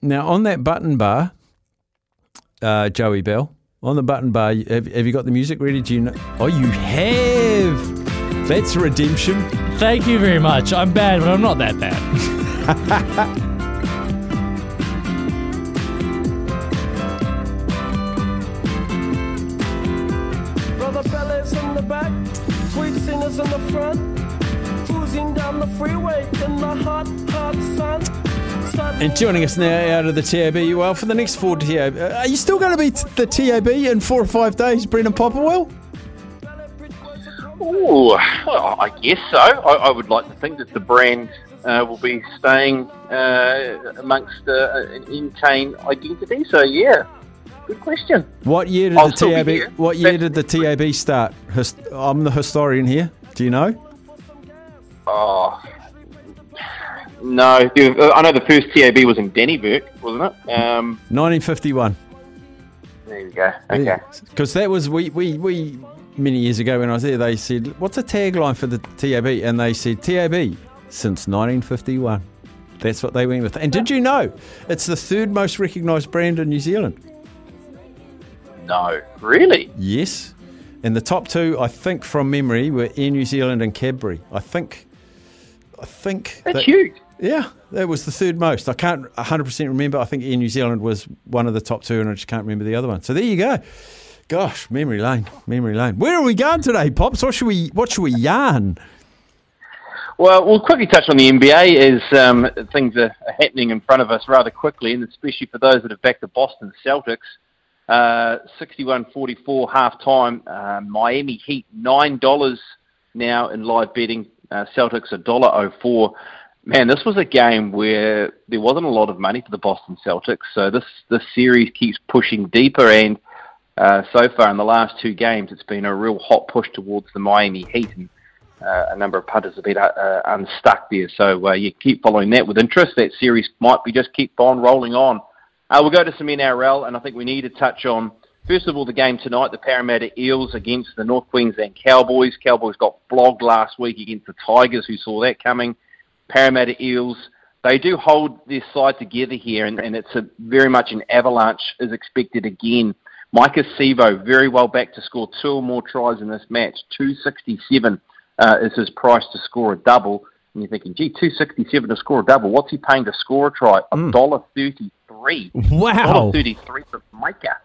Now, on that button bar, uh, Joey Bell, on the button bar, have, have you got the music ready? Do you know? Oh, you have. That's redemption. Thank you very much. I'm bad, but I'm not that bad. Brother Bellas in the back, sweet singers in the front, cruising down the freeway in the hot, hot sun. And joining us now out of the TAB, well, for the next four uh, are you still going to be t- the TAB in four or five days, Brendan Popplewell? Oh, well, I guess so. I, I would like to think that the brand uh, will be staying uh, amongst uh, an Entain identity. So yeah, good question. What year did I'll the TAB? What year did the TAB start? His, I'm the historian here. Do you know? Oh. No, there- uh, I know the first TAB was in Dennyburg, wasn't it? Um, 1951. there you go. Okay. Because that was we, we we many years ago when I was there. They said, "What's a tagline for the TAB?" And they said, "TAB since 1951." That's what they went with. And did you know it's the third most recognised brand in New Zealand? No, really? Yes. And the top two, I think from memory, were Air New Zealand and Cadbury. I think. I think. That's that- huge. Yeah, that was the third most. I can't 100% remember. I think Air New Zealand was one of the top two, and I just can't remember the other one. So there you go. Gosh, memory lane, memory lane. Where are we going today, pops? What should we What should we yarn? Well, we'll quickly touch on the NBA as um, things are happening in front of us rather quickly, and especially for those that have backed the Boston Celtics. Uh, 61-44 half-time. Uh, Miami Heat, $9 now in live betting. Uh, Celtics, $1.04. Man, this was a game where there wasn't a lot of money for the Boston Celtics, so this, this series keeps pushing deeper, and uh, so far in the last two games, it's been a real hot push towards the Miami Heat, and uh, a number of punters have been uh, uh, unstuck there. So uh, you keep following that with interest. That series might be just keep on rolling on. Uh, we'll go to some NRL, and I think we need to touch on, first of all, the game tonight, the Parramatta Eels against the North Queensland Cowboys. Cowboys got flogged last week against the Tigers, who saw that coming. Parramatta Eels, they do hold their side together here, and, and it's a, very much an avalanche is expected again. Maika Sivo, very well back to score two or more tries in this match. 267 uh, is his price to score a double. And you're thinking, gee, 267 to score a double. What's he paying to score a try? A dollar thirty-three. Wow. thirty-three for Micah.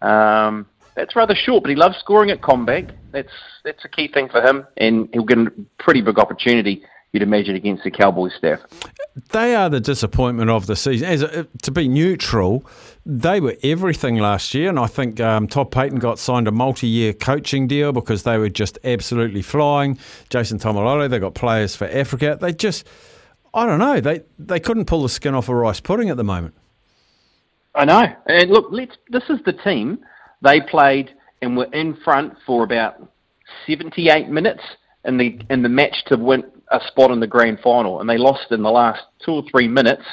Um, that's rather short, but he loves scoring at CommBank. That's that's a key thing for him, and he'll get a pretty big opportunity. You'd imagine against the Cowboys staff. They are the disappointment of the season. As a, to be neutral, they were everything last year, and I think um, Todd Payten got signed a multi-year coaching deal because they were just absolutely flying. Jason Taumalolo, they got players for Africa. They just, I don't know, they they couldn't pull the skin off a rice pudding at the moment. I know. And look, let's, this is the team. They played and were in front for about 78 minutes in the in the match to win a spot in the grand final, and they lost in the last two or three minutes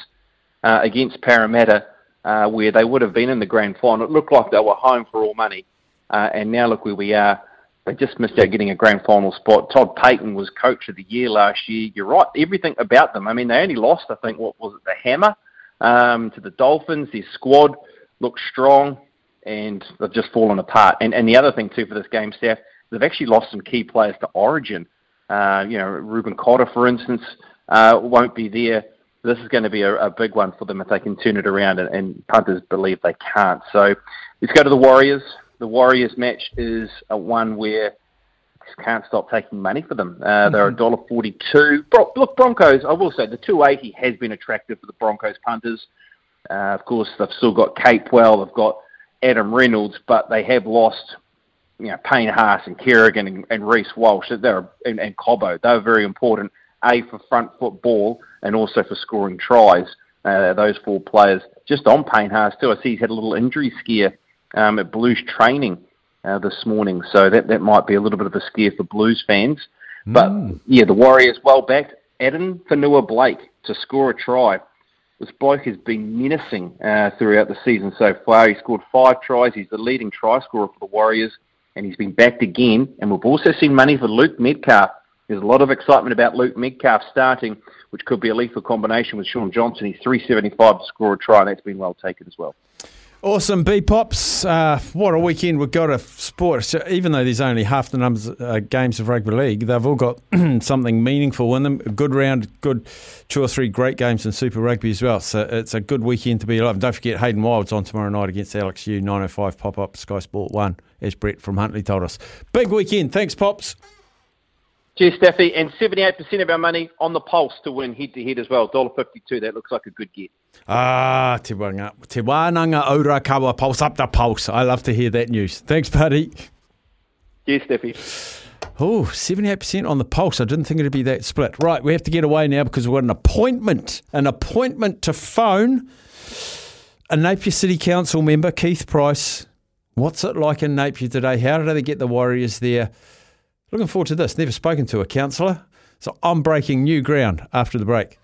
uh, against Parramatta, uh, where they would have been in the grand final. It looked like they were home for all money, uh, and now look where we are. They just missed out getting a grand final spot. Todd Payten was coach of the year last year. You're right, everything about them. I mean, they only lost, I think, what was it, the Hammer um, to the Dolphins. Their squad looks strong, and they've just fallen apart. And and the other thing too for this game, staff, they've actually lost some key players to Origin. Uh, you know, Reuben Cotter, for instance, uh, won't be there. This is going to be a, a big one for them if they can turn it around, and, and punters believe they can't. So let's go to the Warriors. The Warriors match is a one where can't stop taking money for them. Uh, they're a dollar forty-two. Bro- look, Broncos. I will say the two eighty has been attractive for the Broncos punters. Uh, of course, they've still got Capewell. They've got Adam Reynolds, but they have lost you know, Payne Haas and Carrigan and, and Reece Walsh, they're, and, and Cobbo, they're very important, A, for front foot ball and also for scoring tries. uh, those four players. Just on Payne Haas too, I see he's had a little injury scare um, at Blues training uh, this morning, so that that might be a little bit of a scare for Blues fans. But yeah, the Warriors well backed. Addin Fonua-Blake to score a try. This bloke has been menacing uh, throughout the season so far. He scored five tries. He's the leading try scorer for the Warriors, and he's been backed again. And we've also seen money for Luke Metcalf. There's a lot of excitement about Luke Metcalf starting, which could be a lethal combination with Shaun Johnson. He's 375 to score a try, and that's been well taken as well. Awesome, B Pops. Uh, what a weekend we've got of sport. So even though there's only half the numbers uh, games of rugby league, they've all got something meaningful in them. A good round, good two or three great games in Super Rugby as well. So it's a good weekend to be alive. Don't forget Hayden Wilde's on tomorrow night against Alex Yee, 905 pop up Sky Sport 1, as Brett from Huntly told us. Big weekend. Thanks, Pops. Cheers, Staffy. And 78% of our money on the pulse to win head to head as well. $1.52. That looks like a good get. Ah, te wanga, te wānanga aura kawa pulse up the pulse. I love to hear that news. Thanks, buddy. Cheers, Steffi. Oh, 78% on the pulse. I didn't think it'd be that split. Right, we have to get away now because we've got an appointment. An appointment to phone a Napier City Council member, Keith Price. What's it like in Napier today? How did they get the Warriors there? Looking forward to this. Never spoken to a councillor. So I'm breaking new ground after the break.